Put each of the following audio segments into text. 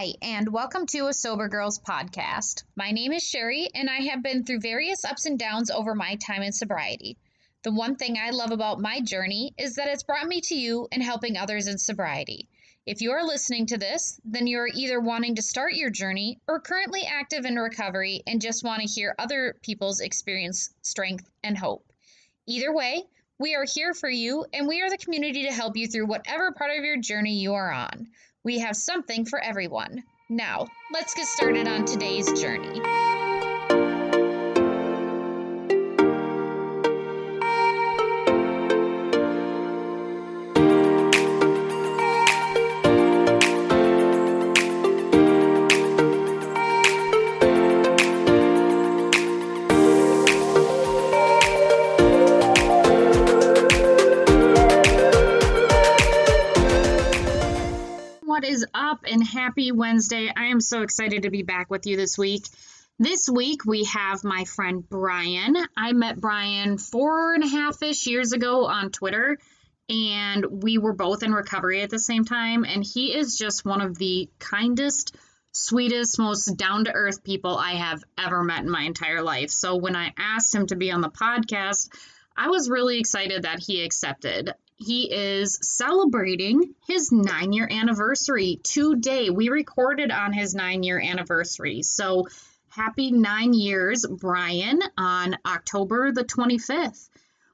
Hi, and welcome to a Sober Girls podcast. My name is Sherry, and I have been through various ups and downs over my time in sobriety. The one thing I love about my journey is that it's brought me to you and helping others in sobriety. If you are listening to this, then you are either wanting to start your journey or currently active in recovery and just want to hear other people's experience, strength, and hope. Either way, we are here for you and we are the community to help you through whatever part of your journey you are on. We have something for everyone. Now, let's get started on today's journey. Is up and happy Wednesday? I am so excited to be back with you this week. This week we have my friend Brian. I met Brian four and a half ish years ago on Twitter, and we were both in recovery at the same time. And he is just one of the kindest, sweetest, most down to earth people I have ever met in my entire life. So when I asked him to be on the podcast, I was really excited that he accepted he is celebrating his nine year anniversary today. We recorded on his nine year anniversary. So happy nine years, Brian, on October the 25th.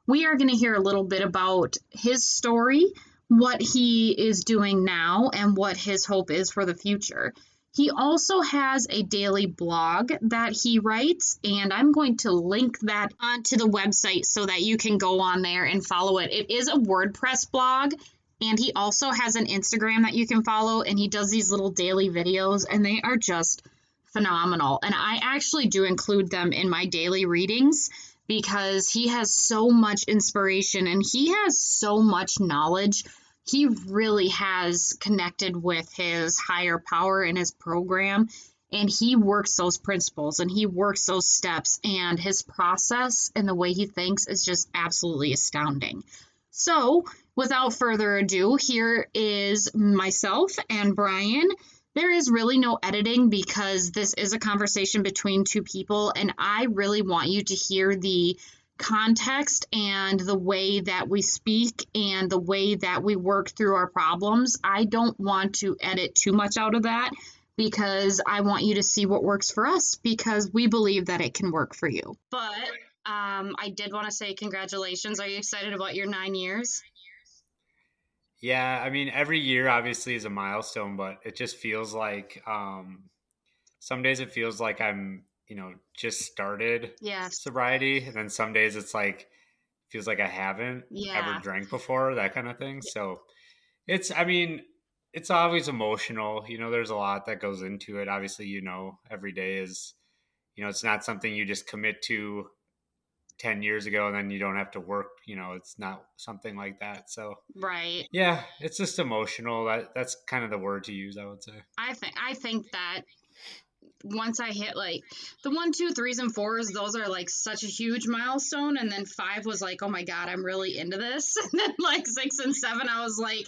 We are going to hear a little bit about his story, what he is doing now, and what his hope is for the future. He also has a daily blog that he writes, and I'm going to link that onto the website so that you can go on there and follow it. It is a WordPress blog, and he also has an Instagram that you can follow, and he does these little daily videos, and they are just phenomenal. And I actually do include them in my daily readings because he has so much inspiration and he has so much knowledge he really has connected with his higher power in his program and he works those principles and he works those steps and his process and the way he thinks is just absolutely astounding. So, without further ado, here is myself and Brian. There is really no editing because this is a conversation between two people, and I really want you to hear the context and the way that we speak and the way that we work through our problems. I don't want to edit too much out of that because I want you to see what works for us because we believe that it can work for you. But um, I did want to say congratulations. Are you excited about your nine years? Yeah, I mean, every year obviously is a milestone, but it just feels like um, some days it feels like I'm you know just started yeah. sobriety and then some days it's like feels like i haven't yeah. ever drank before that kind of thing so it's i mean it's always emotional you know there's a lot that goes into it obviously you know every day is you know it's not something you just commit to 10 years ago and then you don't have to work you know it's not something like that so right yeah it's just emotional that that's kind of the word to use i would say i think i think that once I hit like the one, two, threes, and fours, those are like such a huge milestone. And then five was like, oh my God, I'm really into this. And then like six and seven, I was like,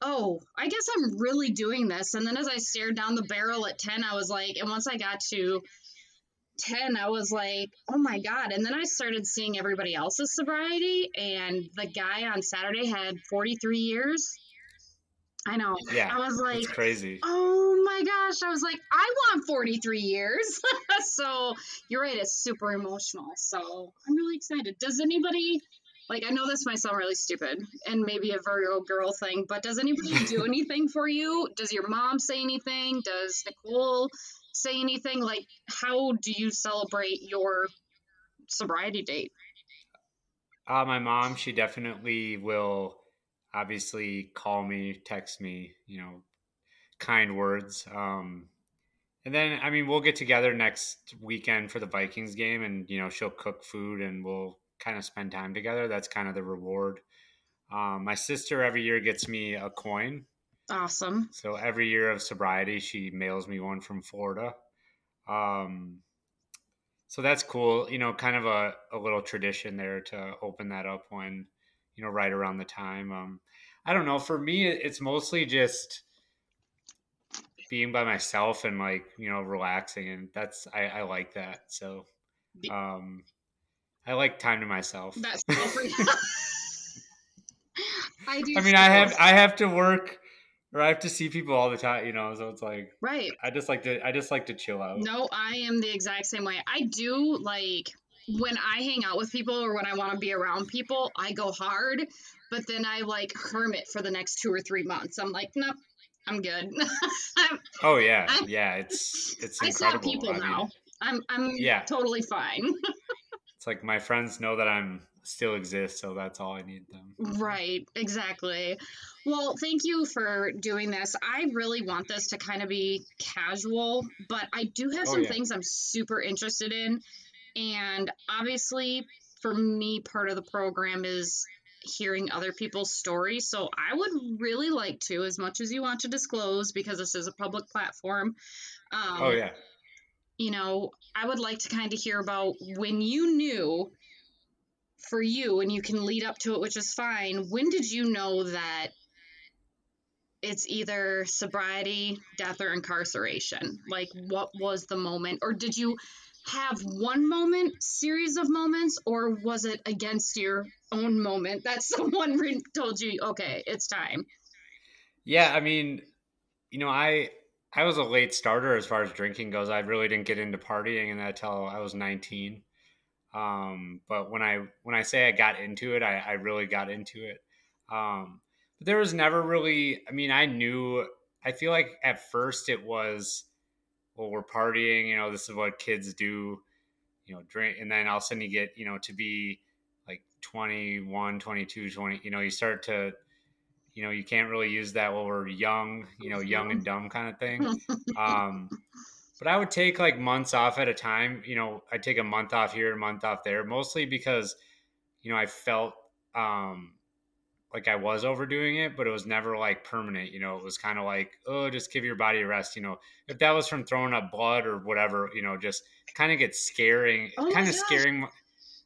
oh, I guess I'm really doing this. And then as I stared down the barrel at 10, I was like, and once I got to 10, I was like, oh my God. And then I started seeing everybody else's sobriety. And the guy on Saturday had 43 years. I know. Yeah. I was like, it's crazy. Oh my gosh. I was like, I want 43 years. so you're right. It's super emotional. So I'm really excited. Does anybody, like, I know this might sound really stupid and maybe a Virgo girl thing, but does anybody do anything for you? Does your mom say anything? Does Nicole say anything? Like, how do you celebrate your sobriety date? Uh, my mom, she definitely will obviously call me, text me, you know, kind words. Um, and then, I mean, we'll get together next weekend for the Vikings game, and you know, she'll cook food, and we'll kind of spend time together. That's kind of the reward. Um, my sister every year gets me a coin. Awesome. So every year of sobriety, she mails me one from Florida. Um, so that's cool. You know, kind of a, a little tradition there to open that up when you know, right around the time. Um, I don't know. For me, it's mostly just being by myself and like you know relaxing and that's I, I like that so um I like time to myself. That's I do. I mean, I have I have to work or I have to see people all the time, you know. So it's like, right. I just like to I just like to chill out. No, I am the exact same way. I do like when I hang out with people or when I want to be around people, I go hard, but then I like hermit for the next two or three months. I'm like, nope, I'm good. oh yeah, I'm, yeah. It's it's I incredible. I saw people I now. Mean, I'm I'm yeah. totally fine. it's like my friends know that I'm still exist, so that's all I need them. Right, exactly. Well, thank you for doing this. I really want this to kind of be casual, but I do have oh, some yeah. things I'm super interested in. And obviously, for me, part of the program is hearing other people's stories. So I would really like to, as much as you want to disclose, because this is a public platform. Um, oh, yeah. You know, I would like to kind of hear about when you knew for you, and you can lead up to it, which is fine. When did you know that it's either sobriety, death, or incarceration? Like, what was the moment? Or did you have one moment, series of moments, or was it against your own moment that someone told you, okay, it's time? Yeah, I mean, you know, I I was a late starter as far as drinking goes. I really didn't get into partying until I was 19. Um, but when I when I say I got into it, I, I really got into it. Um, but there was never really. I mean, I knew. I feel like at first it was, well, we're partying. You know, this is what kids do. You know, drink, and then all of a sudden you get you know to be like 21, 22, 20. You know, you start to you know you can't really use that while we're young you know young and dumb kind of thing um but I would take like months off at a time. You know, I'd take a month off here, a month off there, mostly because, you know, I felt um, like I was overdoing it, but it was never like permanent. You know, it was kind of like, oh, just give your body a rest. You know, if that was from throwing up blood or whatever, you know, just kind of get scaring, oh kind of scaring,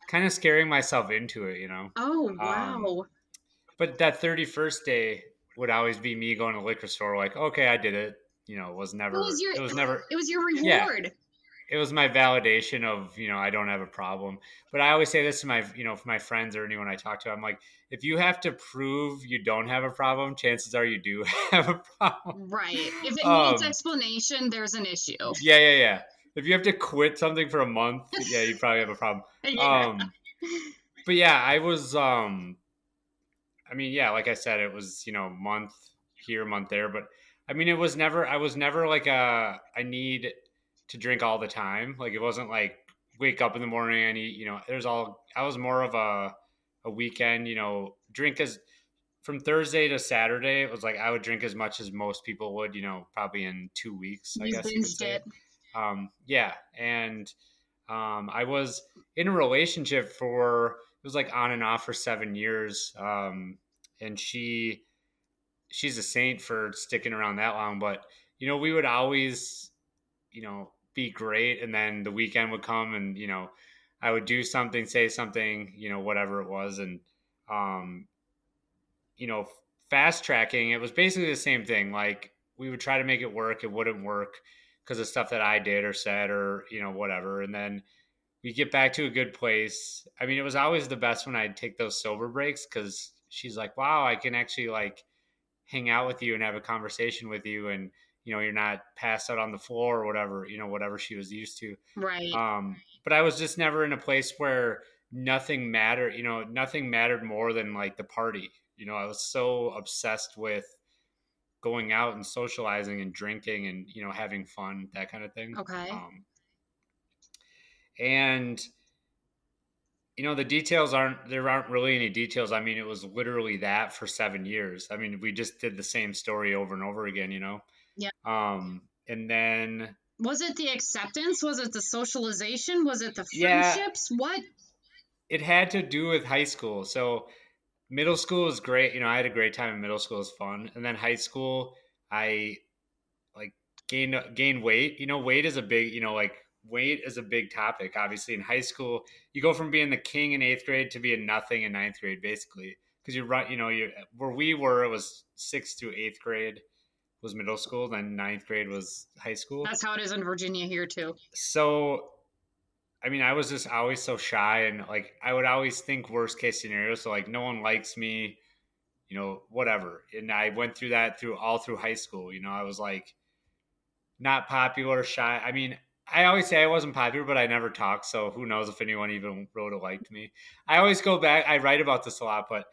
kind of scaring myself into it. You know. Oh wow. Um, but that thirty first day would always be me going to the liquor store, like, okay, I did it you know was never it was, your, it was never it was your reward yeah, it was my validation of you know i don't have a problem but i always say this to my you know for my friends or anyone i talk to i'm like if you have to prove you don't have a problem chances are you do have a problem right if it um, needs explanation there's an issue yeah yeah yeah if you have to quit something for a month yeah you probably have a problem yeah. um but yeah i was um i mean yeah like i said it was you know month here month there but I mean, it was never. I was never like a. I need to drink all the time. Like it wasn't like wake up in the morning and eat. You know, there's all. I was more of a a weekend. You know, drink as from Thursday to Saturday. It was like I would drink as much as most people would. You know, probably in two weeks. I you guess you could say. It. Um, yeah, and um, I was in a relationship for it was like on and off for seven years. Um, and she she's a saint for sticking around that long. But you know, we would always, you know, be great, and then the weekend would come, and you know, I would do something, say something, you know, whatever it was, and um, you know, fast tracking. It was basically the same thing. Like we would try to make it work, it wouldn't work because of stuff that I did or said or you know whatever, and then we get back to a good place. I mean, it was always the best when I'd take those sober breaks because she's like, "Wow, I can actually like." hang out with you and have a conversation with you and you know you're not passed out on the floor or whatever you know whatever she was used to. Right. Um but i was just never in a place where nothing mattered you know nothing mattered more than like the party. You know i was so obsessed with going out and socializing and drinking and you know having fun that kind of thing. Okay. Um and you know the details aren't there aren't really any details. I mean it was literally that for seven years. I mean we just did the same story over and over again you know yeah. Um and then was it the acceptance? Was it the socialization? Was it the friendships? Yeah, what? It had to do with high school. So middle school was great. You know i had a great time in middle school. It was fun. And then high school i like gained gained weight. You know weight is a big you know like weight is a big topic. Obviously, in high school, you go from being the king in eighth grade to being nothing in ninth grade, basically, because you run. You know, you where we were, it was sixth through eighth grade. Was middle school, then ninth grade was high school. That's how it is in Virginia here too. So, I mean, I was just always so shy, and like I would always think worst case scenario. So like, no one likes me, you know, whatever. And I went through that through all through high school. You know, I was like not popular, shy. I mean, I always say I wasn't popular, but I never talked. So who knows if anyone even wrote have liked me. I always go back. I write about this a lot, but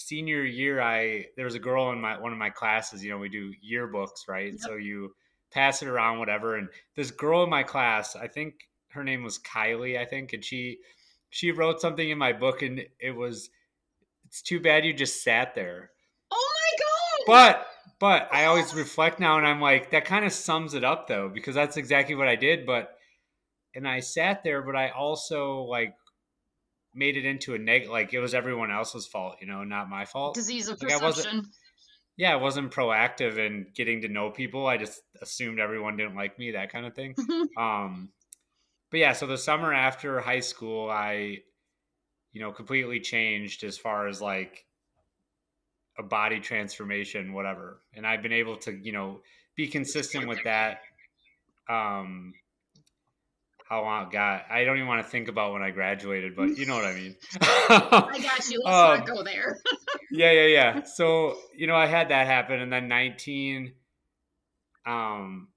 senior year, I there was a girl in my one of my classes. You know, we do yearbooks, right? Yep. So you pass it around, whatever. And this girl in my class, I think her name was Kylie, I think, and she she wrote something in my book, and it was, "It's too bad you just sat there." Oh my god! But but I always reflect now, and I'm like, that kind of sums it up though, because that's exactly what I did. But and I sat there, but I also like made it into a neg like it was everyone else's fault, you know, not my fault. Disease of like perception. yeah, I wasn't proactive in getting to know people. I just assumed everyone didn't like me, that kind of thing. um, but yeah, so the summer after high school, I, you know, completely changed as far as like a body transformation, whatever. And I've been able to, you know, be consistent with that um, how long God, I don't even want to think about when I graduated, but you know what I mean. I got you. Let's um, not go there. yeah, yeah, yeah. So, you know, I had that happen and then 19 um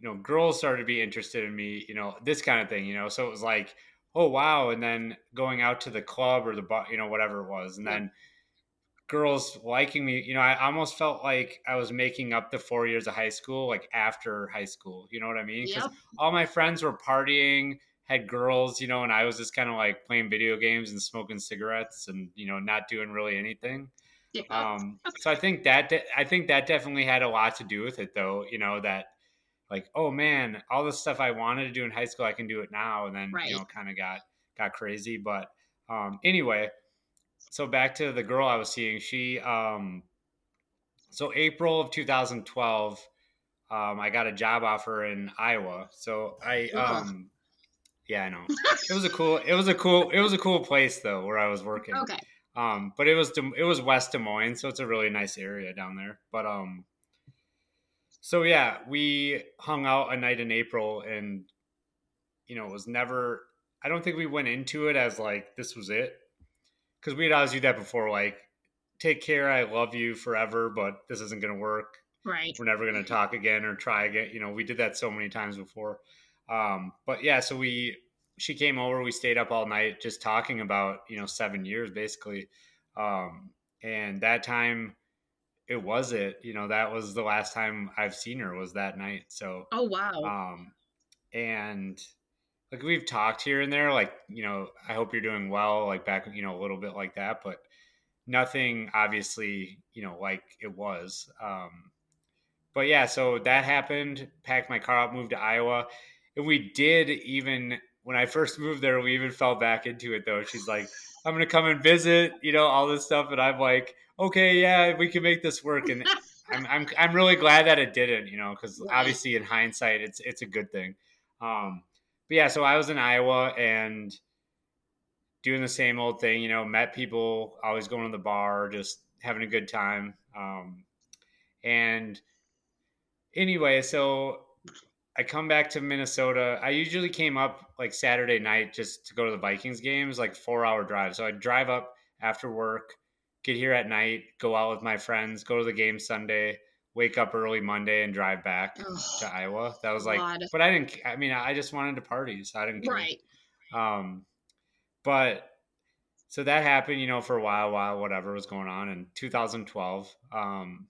you know, girls started to be interested in me, you know, this kind of thing, you know. So it was like, oh wow, and then going out to the club or the bar, you know, whatever it was. And then girls liking me you know i almost felt like i was making up the four years of high school like after high school you know what i mean because yep. all my friends were partying had girls you know and i was just kind of like playing video games and smoking cigarettes and you know not doing really anything yeah. um so i think that de- i think that definitely had a lot to do with it though you know that like oh man all the stuff i wanted to do in high school i can do it now and then right. you know kind of got got crazy but um anyway so back to the girl I was seeing. She um, so April of 2012, um, I got a job offer in Iowa. So I um, yeah, I know it was a cool. It was a cool. It was a cool place though where I was working. Okay. Um, but it was it was West Des Moines, so it's a really nice area down there. But um, so yeah, we hung out a night in April, and you know, it was never. I don't think we went into it as like this was it because we'd always do that before, like, take care, I love you forever, but this isn't going to work. Right. We're never going to talk again or try again. You know, we did that so many times before. Um, but yeah, so we, she came over, we stayed up all night just talking about, you know, seven years basically. Um, and that time it was it, you know, that was the last time I've seen her was that night. So, oh, wow. Um, and like we've talked here and there like you know i hope you're doing well like back you know a little bit like that but nothing obviously you know like it was um but yeah so that happened packed my car up moved to iowa and we did even when i first moved there we even fell back into it though. She's like i'm gonna come and visit you know all this stuff and i'm like okay yeah we can make this work and I'm, I'm i'm really glad that it didn't you know because obviously in hindsight it's it's a good thing um but yeah, so I was in Iowa and doing the same old thing, you know, met people, always going to the bar, just having a good time. Um, and anyway, so I come back to Minnesota. I usually came up like Saturday night just to go to the Vikings games, like four hour drive. So I'd drive up after work, get here at night, go out with my friends, go to the game Sunday, wake up early Monday and drive back Ugh, to Iowa. That was like, God. but I didn't. I mean, I just wanted to party, so I didn't care. Right. Um, but so that happened, you know, for a while, while whatever was going on in 2012. Um,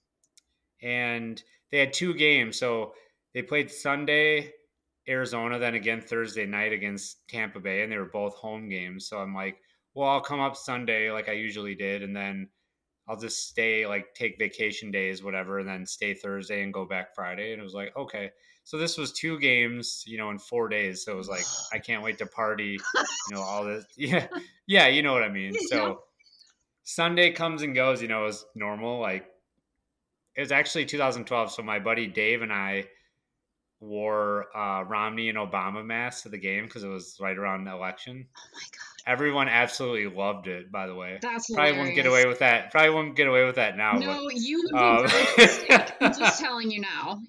and they had two games, so they played Sunday, Arizona, then again Thursday night against Tampa Bay, and they were both home games. So I'm like, well, I'll come up Sunday like I usually did, and then I'll just stay like take vacation days, whatever, and then stay Thursday and go back Friday. And it was like, okay. So this was two games, you know, in four days. So it was like, I can't wait to party, you know, all this. Yeah. Yeah. You know what I mean? So Sunday comes and goes, you know, as normal. Like it was actually 2012. So my buddy Dave and I, wore uh, Romney and Obama masks to the game because it was right around the election. Oh my god. Everyone absolutely loved it. By the way, That's probably hilarious. won't get away with that. Probably won't get away with that now. No, you would be Um. I'm just telling you now.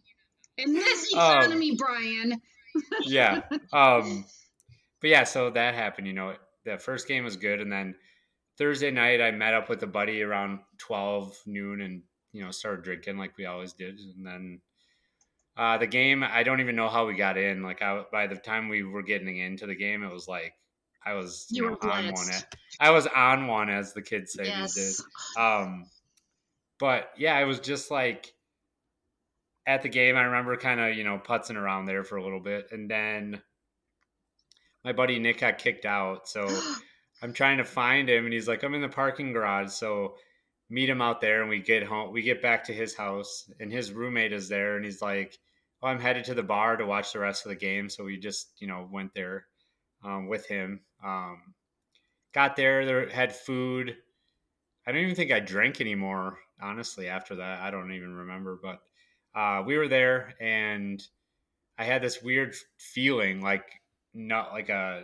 In this Um, economy, Brian. Yeah. Um, but yeah, so that happened. You know, the first game was good, and then Thursday night I met up with a buddy around twelve noon, and you know started drinking like we always did, and then. Uh, the game, I don't even know how we got in. Like, I, by the time we were getting into the game, it was like I was You you, were know, on one. I was on one, as the kids say these days. Um, but yeah, it was just like at the game. I remember kind of you know putzing around there for a little bit, and then my buddy Nick got kicked out. So I'm trying to find him, and he's like, "I'm in the parking garage." So meet him out there, and we get home. We get back to his house, and his roommate is there, and he's like, "Oh, I'm headed to the bar to watch the rest of the game." So we just you know went there um, with him. Um, got there, there had food. I don't even think I drank anymore, honestly, after that. I don't even remember, but uh, we were there and I had this weird feeling like not like a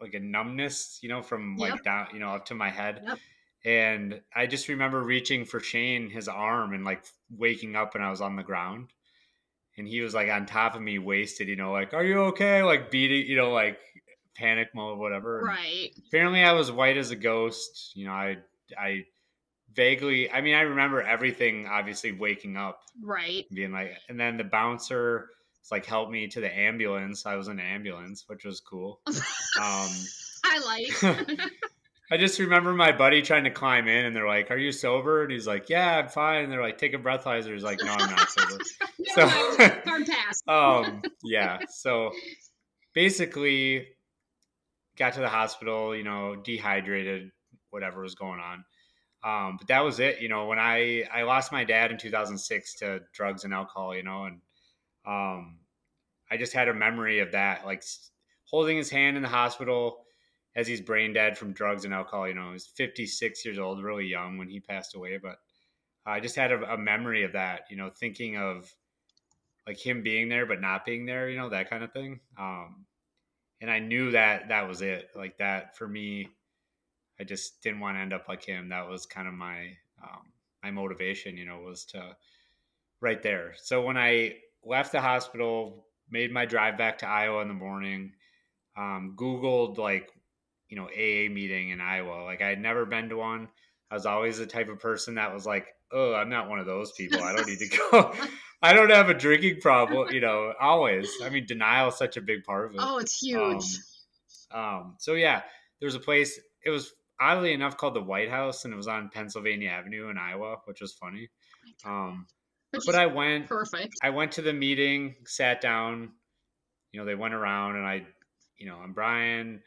like a numbness, you know, from like down, you know, up to my head. Yep. And I just remember reaching for Shane, his arm, and like waking up and I was on the ground. And he was like on top of me, wasted, you know, like, are you okay? Like beating, you know, like panic mode, whatever. And Right. apparently I was white as a ghost. You know, I I vaguely I mean I remember everything obviously waking up Right. being like and then the bouncer was like helped me to the ambulance. I was in an ambulance, which was cool. Um I like. I just remember my buddy trying to climb in and they're like, Are you sober? And he's like, Yeah, I'm fine. And they're like, Take a breathalyzer. He's like, No, I'm not sober. No, So- hard pass. um yeah so basically got to the hospital you know dehydrated whatever was going on um but that was it you know when i i lost my dad in 2006 to drugs and alcohol you know and um i just had a memory of that like holding his hand in the hospital as he's brain dead from drugs and alcohol you know he was 56 years old really young when he passed away but i just had a, a memory of that you know thinking of like him being there but not being there, you know, that kind of thing. Um, and I knew that that was it. Like that for me, I just didn't want to end up like him. That was kind of my um, my motivation, you know, was to right there. So when I left the hospital, made my drive back to Iowa in the morning, um, Googled like you know AA meeting in Iowa. Like I had never been to one. I was always the type of person that was like, oh, I'm not one of those people. I don't need to go. I don't have a drinking problem, you know, always. I mean, denial is such a big part of it. Oh, it's huge. Um, so yeah, there's a place. It was oddly enough called the White House, and it was on Pennsylvania Avenue in Iowa, which was funny. Um, Which but I went. perfect. I went to the meeting, sat down. You know, they went around, and I, you know, I'm Brian,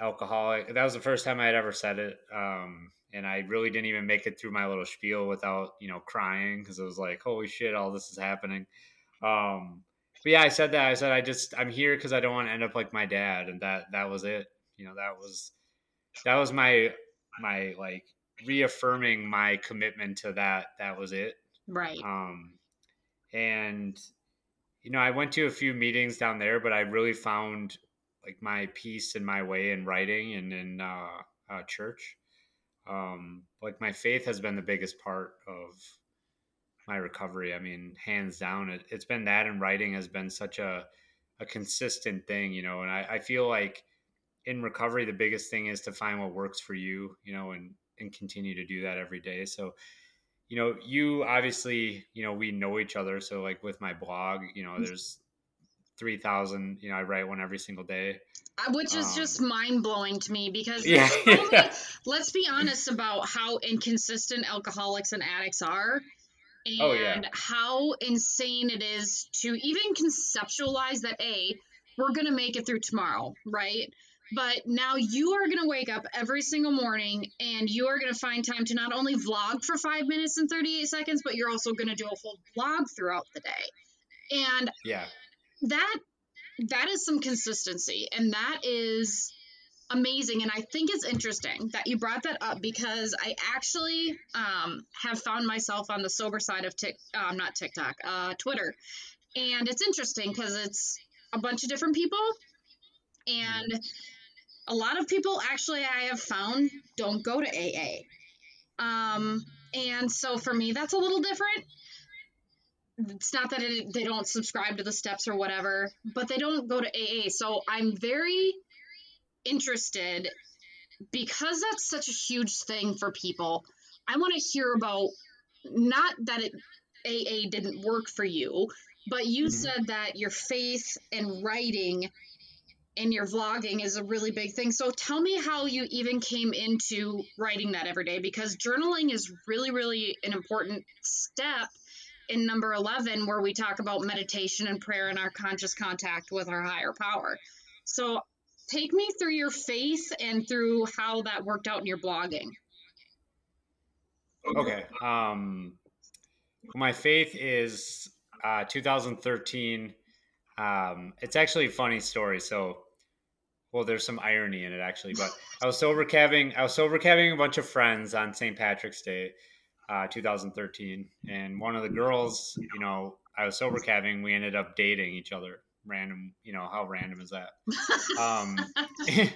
alcoholic. That was the first time I had ever said it. Um, and I really didn't even make it through my little spiel without, you know, crying because it was like, holy shit, all this is happening. Um, but yeah, I said that. I said I just I'm here because I don't want to end up like my dad, and that that was it. You know, that was that was my my like reaffirming my commitment to that. That was it. Right. Um, and you know, I went to a few meetings down there, but I really found like my peace and my way in writing and in uh, uh, church. Um, like my faith has been the biggest part of my recovery. I mean, hands down, it, it's been that, and writing has been such a a consistent thing, you know. And I, I feel like in recovery, the biggest thing is to find what works for you, you know, and and continue to do that every day. So, you know, you obviously, you know, we know each other. So, like with my blog, you know, there's three thousand. You know, I write one every single day. Uh, Which is um, just mind blowing to me because Yeah, yeah. let's be honest about how inconsistent alcoholics and addicts are. And Oh, yeah. how insane it is to even conceptualize that A, we're going to make it through tomorrow, right? But now you are going to wake up every single morning and you are going to find time to not only vlog for five minutes and 38 seconds, but you're also going to do a full vlog throughout the day. And Yeah, that that is some consistency and that is amazing and i think it's interesting that you brought that up because i actually um, have found myself on the sober side of tik um, not tiktok uh, twitter And it's interesting because it's a bunch of different people. And a lot of people actually I have found don't go to AA. Um, and so for me, that's a little different. It's not that it, they don't subscribe to the steps or whatever, but they don't go to AA. So I'm very interested because that's such a huge thing for people. I want to hear about not that it AA didn't work for you, but you mm-hmm. said that your faith and writing and your vlogging is a really big thing. So tell me how you even came into writing that every day because journaling is really, really an important step in number 11 where we talk about meditation and prayer and our conscious contact with our higher power. So take me through your faith and through how that worked out in your blogging. Okay. Um, my faith is uh, 2013. Um, it's actually a funny story. So, well, there's some irony in it actually. But I was sober cabbing. I was sober cabbing a bunch of friends on St. Patrick's Day, uh, 2013, and one of the girls, you know, I was sober cabbing. We ended up dating each other. Random, you know, how random is that? um,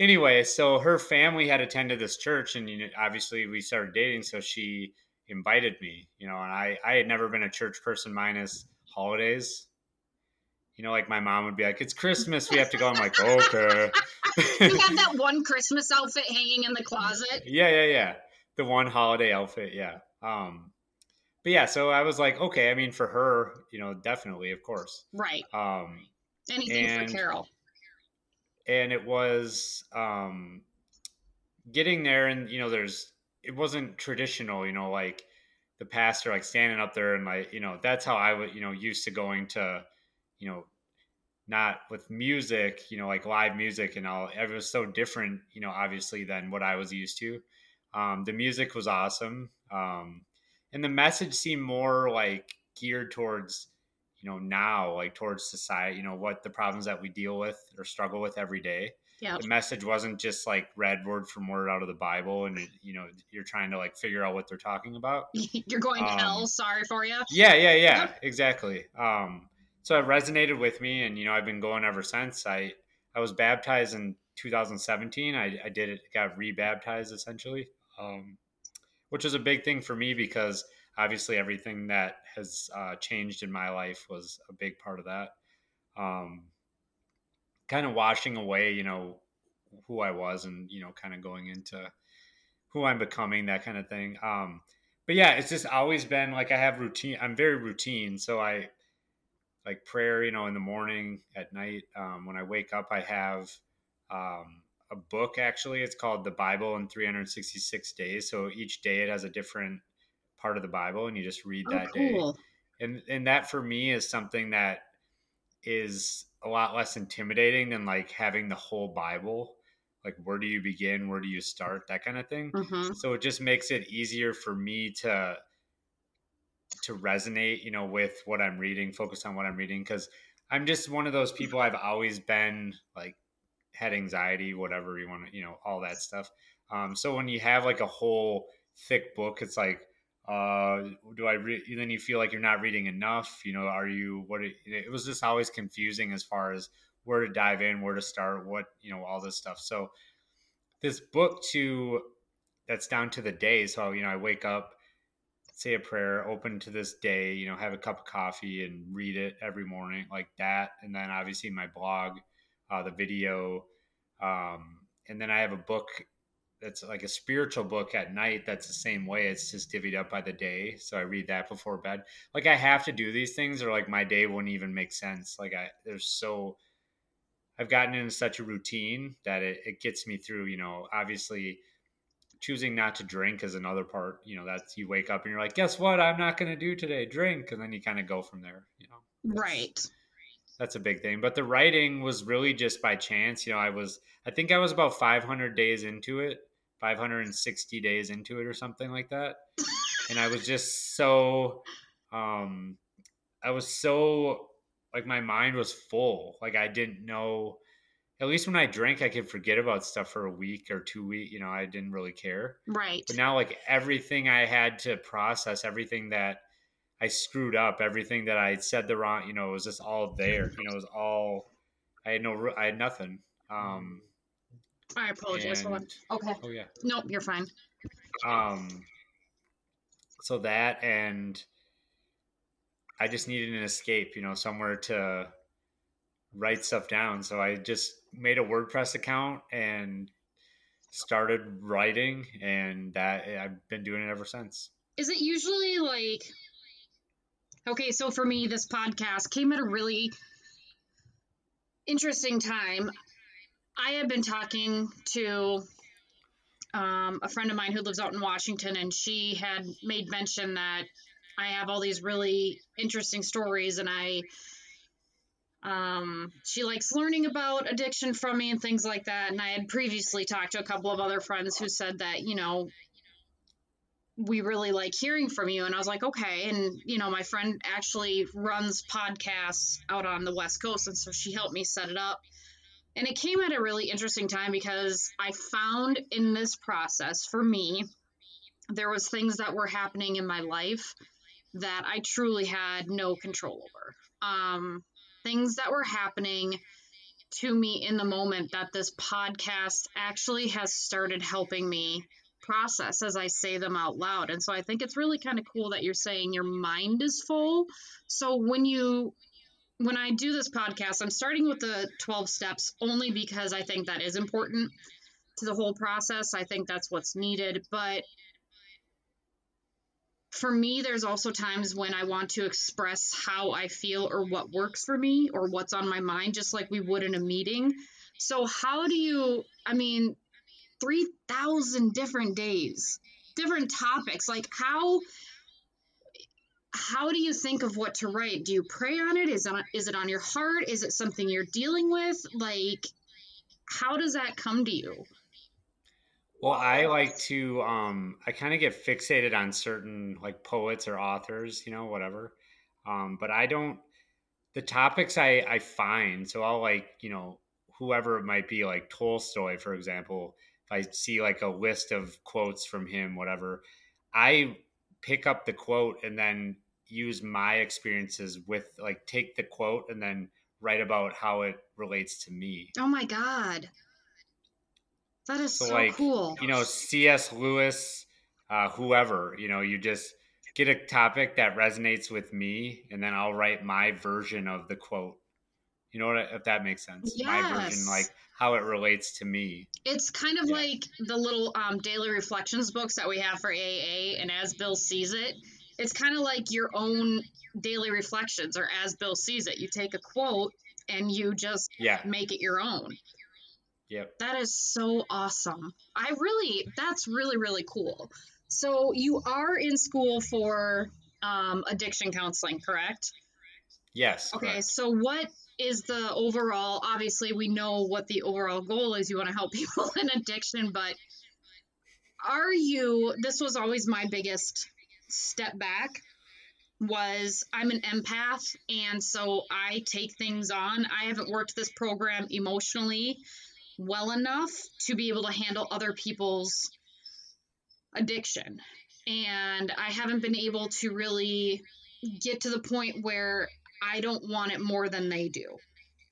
anyway, so her family had attended this church, and you know, obviously we started dating. So she invited me, you know, and I I had never been a church person minus holidays. You know, like my mom would be like, "It's Christmas, we have to go." I'm like, "Okay." you have that one Christmas outfit hanging in the closet. Yeah, yeah, yeah. The one holiday outfit, yeah. Um, but yeah, so I was like, okay. I mean, for her, you know, definitely, of course, right. Um, anything and, for Carol. And it was um, getting there, and you know, there's it wasn't traditional, you know, like the pastor like standing up there and like, you know, that's how I was you know, used to going to, you know, not with music, you know, like live music and all. It was so different, you know, obviously than what I was used to. Um, the music was awesome. Um, and the message seemed more like geared towards, you know, now, like towards society, you know, what the problems that we deal with or struggle with every day. Yeah. the message wasn't just like read word from word out of the bible and you know you're trying to like figure out what they're talking about. You're going to um, hell sorry for you yeah yeah yeah. Yep. exactly. Um so it resonated with me and you know i've been going ever since. I i was baptized in 2017 i, I did it got rebaptized essentially um which was a big thing for me because obviously everything that has uh, changed in my life was a big part of that um kind of washing away, you know, who I was and, you know, kind of going into who I'm becoming, that kind of thing. Um, but yeah, it's just always been like I have routine. I'm very routine. So I like prayer, you know, in the morning, at night. Um, when I wake up, I have um, a book actually. It's called The Bible in 366 Days. So each day it has a different part of the Bible and you just read oh, that cool. day. And, and that for me is something that is a lot less intimidating than like having the whole Bible. Like, where do you begin? Where do you start? That kind of thing. Mm-hmm. So it just makes it easier for me to to resonate, you know, with what I'm reading, focus on what I'm reading, because I'm just one of those people. I've always been like had anxiety, whatever you want to, you know, all that stuff. Um, so when you have like a whole thick book, it's like uh, do I read? Then you feel like you're not reading enough. You know, are you? What? It, it was just always confusing as far as where to dive in, where to start, what you know, all this stuff. So this book to that's down to the day. So you know, I wake up, say a prayer, open to this day. You know, have a cup of coffee and read it every morning like that. And then obviously my blog, uh, the video, um, and then I have a book that's like a spiritual book at night that's the same way. It's just divvied up by the day. So i read that before bed. Like i have to do these things or like my day wouldn't even make sense. Like i there's so i've gotten into such a routine that it, it gets me through you know obviously choosing not to drink is another part you know that's you wake up and you're like guess what? I'm not going to do today. Drink. And then you kind of go from there you know? Right that's a big thing but the writing was really just by chance you know i was i think i was about 500 days into it 560 days into it or something like that. and I was just so um I was so like my mind was full. Like I didn't know at least when I drank I could forget about stuff for a week or two weeks, you know, I didn't really care. Right. But now like everything I had to process, everything that I screwed up everything that I said the wrong. You know, it was just all there. You know, it was all. I had no. I had nothing. Um, I apologize for and- that. Okay. oh yeah. Nope, you're fine. Um, so that and I just needed an escape, you know, somewhere to write stuff down. So I just made a WordPress account and started writing, and that I've been doing it ever since. Is it usually like Okay, so for me this podcast came at a really interesting time. I had been talking to um, a friend of mine who lives out in Washington, and she had made mention that I have all these really interesting stories, and I, um, she likes learning about addiction from me and things like that. And I had previously talked to a couple of other friends who said that, you know, we really like hearing from you. And I was like, okay. And, you know, my friend actually runs podcasts out on the West Coast. And so she helped me set it up. And it came at a really interesting time because I found in this process for me, there was things that were happening in my life that I truly had no control over. Um, things that were happening to me in the moment that this podcast actually has started helping me process as I say them out loud. And so I think it's really kind of cool that you're saying your mind is full. So when you when I do this podcast, I'm starting with the 12 steps only because I think that is important to the whole process. I think that's what's needed, but for me, there's also times when I want to express how I feel or what works for me or what's on my mind, just like we would in a meeting. So, how do you, I mean, 3,000 different days, different topics, like how. How do you think of what to write? Do you pray on it? Is it is it on your heart? Is it something you're dealing with? Like, how does that come to you? Well, I like to um I kind of get fixated on certain like poets or authors, you know, whatever. Um but I don't the topics I I find, so I'll like, you know, whoever it might be like Tolstoy for example, I see like a list of quotes from him whatever, I pick up the quote and then use my experiences with like take the quote and then write about how it relates to me. Oh my god. That is So, so, like, cool. you know, C.S. Lewis, uh, whoever, you know, you just get a topic that resonates with me, and then I'll write my version of the quote. You know what? If that makes sense, my version, like how it relates to me. It's kind of Yeah. like the little um, daily reflections books that we have for AA, and as Bill sees it, it's kind of like your own daily reflections, or as Bill sees it. You take a quote and you just Yeah. make it your own. Yep. That is so awesome. I really, that's really, really cool. So you are in school for um, addiction counseling, correct? Yes. Okay, correct. so what is the overall? Obviously, we know what the overall goal is. You want to help people in addiction, but are you? This was always my biggest step back. Was I'm an empath, and so I take things on. I haven't worked this program emotionally well enough to be able to handle other people's addiction. And I haven't been able to really get to the point where I don't want it more than they do.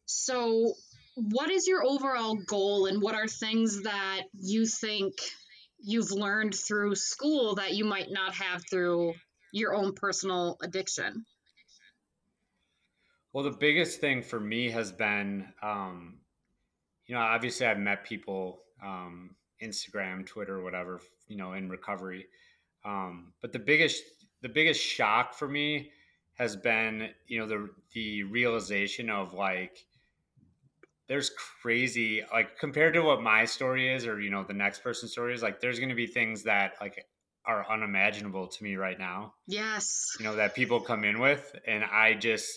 So, what is your overall goal, and what are things that you think you've learned through school that you might not have through your own personal addiction? Well, the biggest thing for me has been, um, you know, obviously I've met people, um, Instagram, Twitter, whatever, you know, in recovery. Um, but the biggest, the biggest shock for me has been, you know, the the realization of like, there's crazy, like compared to what my story is, or you know, the next person's story is, like, there's going to be things that like are unimaginable to me right now Yes. you know that people come in with and i just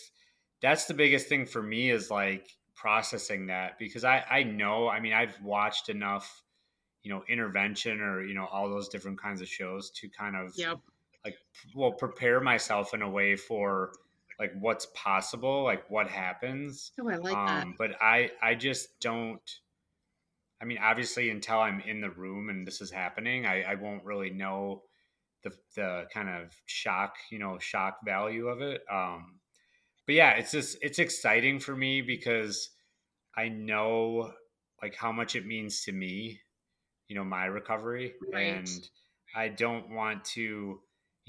that's the biggest thing for me is like processing that because i i know i mean i've watched enough you know intervention or you know all those different kinds of shows to kind of Yep. Like well prepare myself in a way for like what's possible like what happens Oh, I like that. um, but I I just don't. I mean, obviously, until I'm in the room and this is happening, I, I won't really know the the kind of shock, you know, shock value of it. Um, but yeah, it's just it's exciting for me because I know like how much it means to me, you know, my recovery, right. and I don't want to.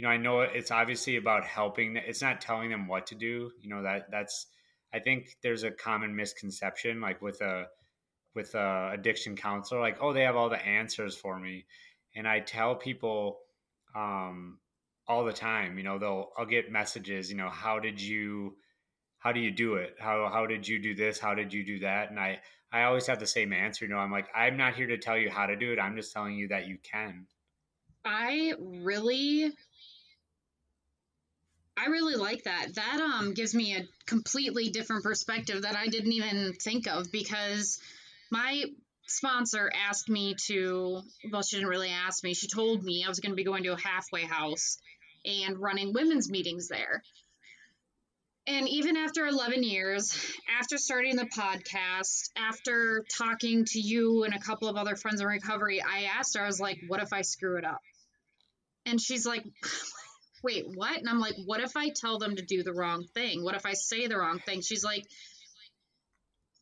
You know, I know it's obviously about helping. It's not telling them what to do. You know that that's. I think there's a common misconception, like with a with a addiction counselor, like, oh, they have all the answers for me, and I tell people um, all the time. You know, they'll I'll get messages. You know, how did you how do you do it? How how did you do this? How did you do that? And I I always have the same answer. You know, I'm like I'm not here to tell you how to do it. I'm just telling you that you can. I really I really like that. That um gives me a completely different perspective that I didn't even think of because my sponsor asked me to, well, she didn't really ask me. She told me I was going to be going to a halfway house and running women's meetings there. And even after 11 years, after starting the podcast, after talking to you and a couple of other friends in recovery, I asked her, I was like, what if I screw it up? And she's like, wait, what? And I'm like, what if I tell them to do the wrong thing? What if I say the wrong thing? She's like,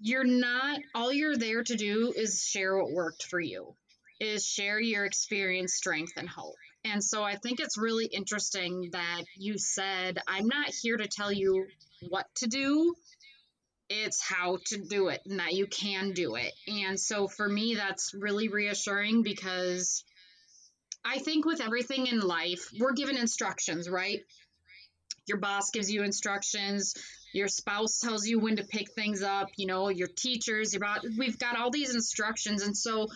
you're not all you're there to do is share what worked for you is share your experience strength and hope and so i think it's really interesting that you said i'm not here to tell you what to do it's how to do it and that you can do it and so for me that's really reassuring because i think with everything in life we're given instructions right? Your boss gives you instructions your spouse tells you when to pick things up you know your teachers about we've got all these instructions. And so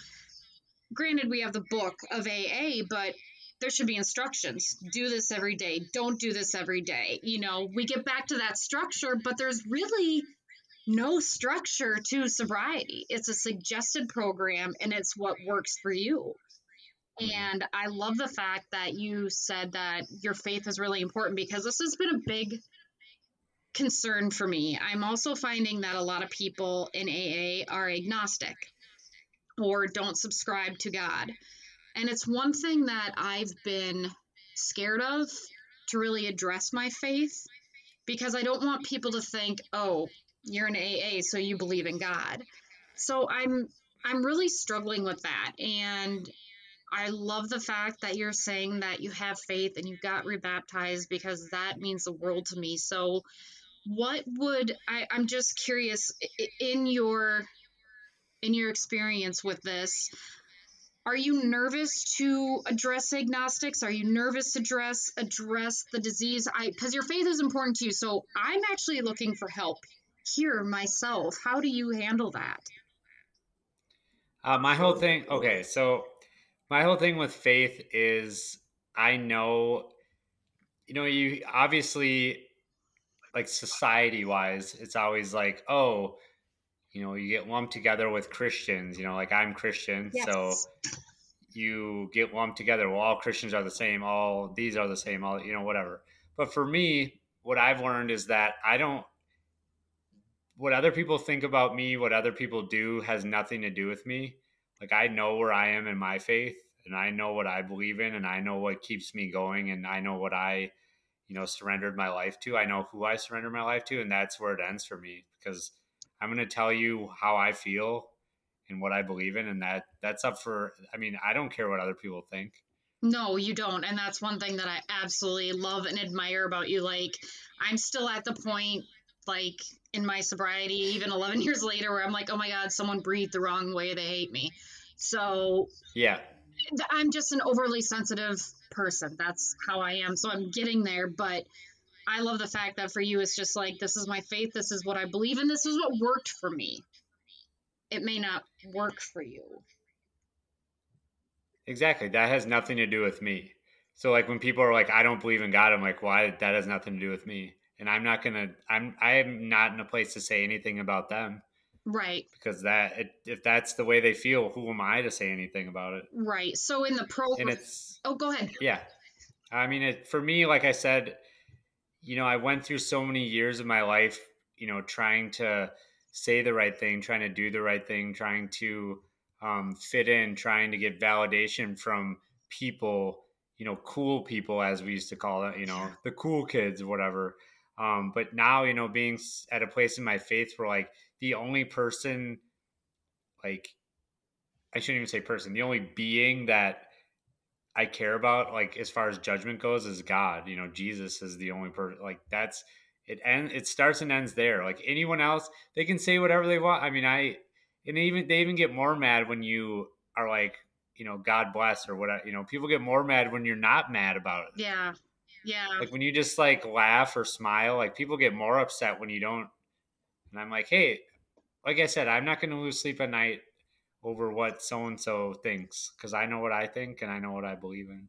granted we have the book of aa but there should be instructions. Do this every day. Don't do this every day. You know we get back to that structure but there's really no structure to sobriety. It's a suggested program and it's what works for you. Mm-hmm. and I love the fact that you said that your faith is really important because this has been a big concern for me. I'm also finding that a lot of people in AA are agnostic or don't subscribe to God. And it's one thing that I've been scared of to really address my faith because I don't want people to think, "Oh, you're an AA, so you believe in God." So I'm I'm really struggling with that and I love the fact that you're saying that you have faith and you got rebaptized because that means the world to me. So what would I, i'm just curious in your in your experience with this are you nervous to address agnostics? Are you nervous to address address the disease? I because your faith is important to you. So i'm actually looking for help here myself. How do you handle that? Uh, my whole thing okay so my whole thing with faith is i know you know you obviously like society wise, it's always like, oh, you know, you get lumped together with Christians, you know, like I'm Christian, yes. so you get lumped together. Well, all Christians are the same, all these are the same, all you know, whatever. But for me, what I've learned is that I don't what other people think about me, what other people do has nothing to do with me. Like I know where I am in my faith and I know what I believe in and I know what keeps me going and I know what I you know surrendered my life to. I know who i surrendered my life to and that's where it ends for me because i'm going to tell you how i feel and what i believe in and that that's up for i mean i don't care what other people think. No you don't and that's one thing that i absolutely love and admire about you like i'm still at the point like in my sobriety even 11 years later where i'm like oh my god someone breathed the wrong way they hate me so yeah i'm just an overly sensitive person. That's how I am. So I'm getting there, but I love the fact that for you it's just like this is my faith, this is what I believe and this is what worked for me. It may not work for you. Exactly. That has nothing to do with me. So like when people are like I don't believe in God, I'm like why that has nothing to do with me. And I'm not going to I'm I am not in a place to say anything about them. Right. Because that if that's the way they feel, who am I to say anything about it? Right. So in the program, and it's oh, go ahead. Yeah, I mean, it, for me, like I said, you know, I went through so many years of my life, you know, trying to say the right thing, trying to do the right thing, trying to um, fit in, trying to get validation from people, you know, cool people as we used to call it, you know, the cool kids, or whatever. Um, but now, you know, being at a place in my faith where like the only person, like, I shouldn't even say person, the only being that I care about, like, as far as judgment goes, is God. You know, Jesus is the only person, like, that's it. And it starts and ends there. Like, anyone else, they can say whatever they want. I mean, I, and even, they even get more mad when you are like, you know, God bless or whatever. You know, people get more mad when you're not mad about it. Yeah. Yeah. Like when you just like laugh or smile, like people get more upset when you don't. And I'm like, hey, like I said, I'm not going to lose sleep at night over what so and so thinks because I know what I think and I know what I believe in.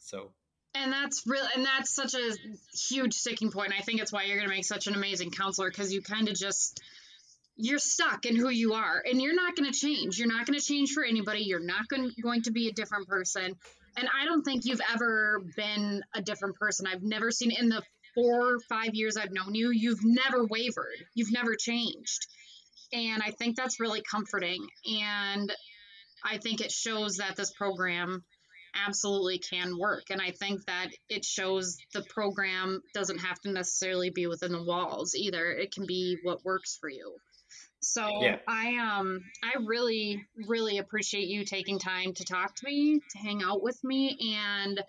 So. And that's real, and that's such a huge sticking point. I think it's why you're going to make such an amazing counselor because you kind of just you're stuck in who you are and you're not going to change. You're not going to change for anybody. You're not going, going to be a different person. And I don't think you've ever been a different person. I've never seen in the four or five years I've known you, you've never wavered. You've never changed. And I think that's really comforting. And I think it shows that this program absolutely can work. And I think that it shows the program doesn't have to necessarily be within the walls either. It can be what works for you. So yeah. I um I really really appreciate you taking time to talk to me, to hang out with me and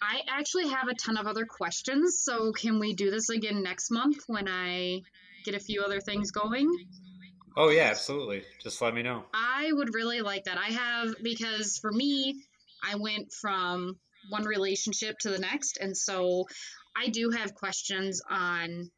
I actually have a ton of other questions. So can we do this again next month when I get a few other things going? Oh yeah, absolutely. Just let me know. I would really like that. I have because for me, I went from one relationship to the next and so I do have questions on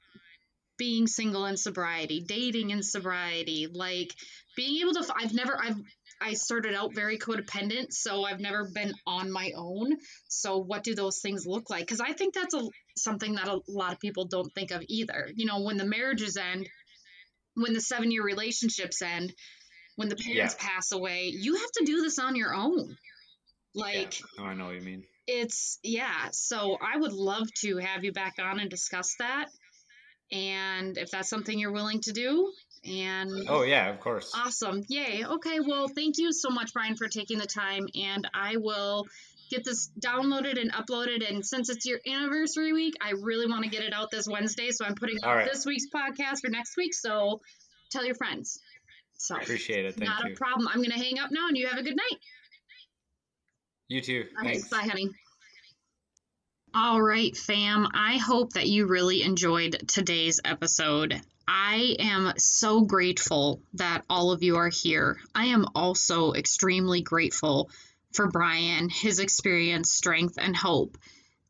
being single in sobriety, dating in sobriety, like being able to I've never I've I started out very codependent, so I've never been on my own. So what do those things look like? Cuz I think that's a something that a lot of people don't think of either. You know, when the marriages end, when the 7-year relationships end, when the parents yeah. pass away, you have to do this on your own. Like yeah. oh, I know what you mean. It's yeah, so I would love to have you back on and discuss that and if that's something you're willing to do and oh yeah of course awesome yay okay well thank you so much brian for taking the time and i will get this downloaded and uploaded and since it's your anniversary week i really want to get it out this wednesday so i'm putting out right. this week's podcast for next week so tell your friends so appreciate it Thank not you. a problem i'm to hang up now and you have a good night you too Thanks. bye honey all right, fam. I hope that you really enjoyed today's episode. I am so grateful that all of you are here. I am also extremely grateful for Brian, his experience, strength, and hope.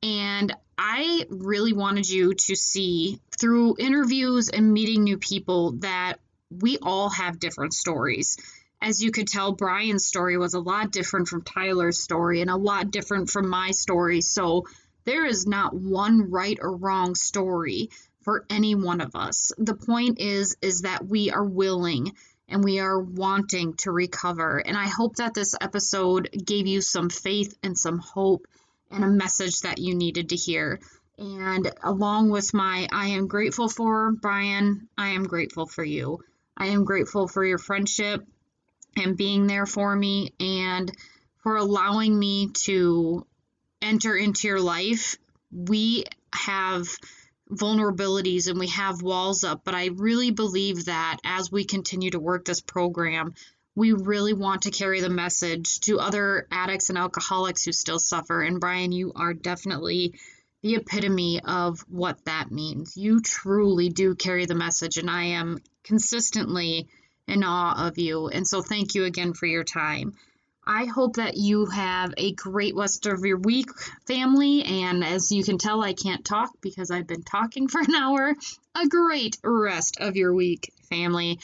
And I really wanted you to see through interviews and meeting new people that we all have different stories. As you could tell, Brian's story was a lot different from Tyler's story and a lot different from my story. So there is not one right or wrong story for any one of us. The point is is that we are willing and we are wanting to recover. And I hope that this episode gave you some faith and some hope and a message that you needed to hear. And along with my I am grateful for Brian, I am grateful for you. I am grateful for your friendship and being there for me and for allowing me to enter into your life, we have vulnerabilities and we have walls up. But I really believe that as we continue to work this program, we really want to carry the message to other addicts and alcoholics who still suffer. And Brian, you are definitely the epitome of what that means. You truly do carry the message, and I am consistently in awe of you. And so, thank you again for your time. I hope that you have a great rest of your week, family. And as you can tell, I can't talk because I've been talking for an hour. A great rest of your week, family.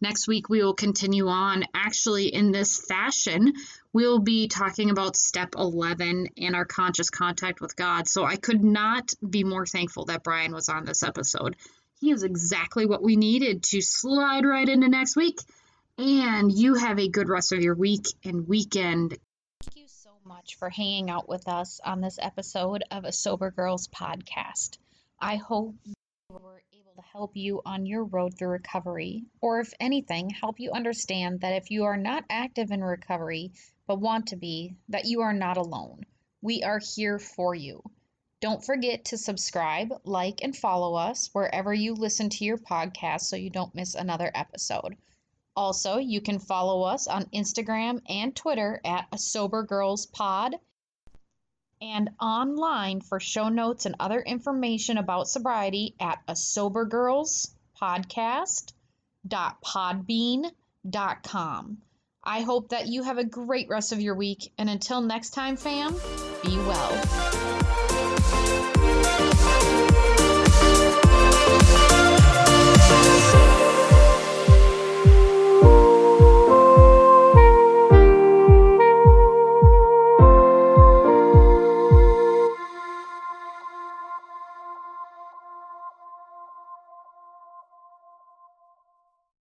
Next week, we will continue on actually in this fashion. We'll be talking about step 11 and our conscious contact with God. So I could not be more thankful that Brian was on this episode. He is exactly what we needed to slide right into next week and you have a good rest of your week and weekend. Thank you so much for hanging out with us on this episode of a Sober Girls podcast. I hope we were able to help you on your road through recovery, or if anything, help you understand that if you are not active in recovery but want to be, that you are not alone. We are here for you. Don't forget to subscribe, like, and follow us wherever you listen to your podcast so you don't miss another episode. Also, you can follow us on Instagram and Twitter at a Sober Girls Pod and online for show notes and other information about sobriety at a Sober Girls Podcast. Podcast.podbean.com. I hope that you have a great rest of your week, and until next time, fam, be well.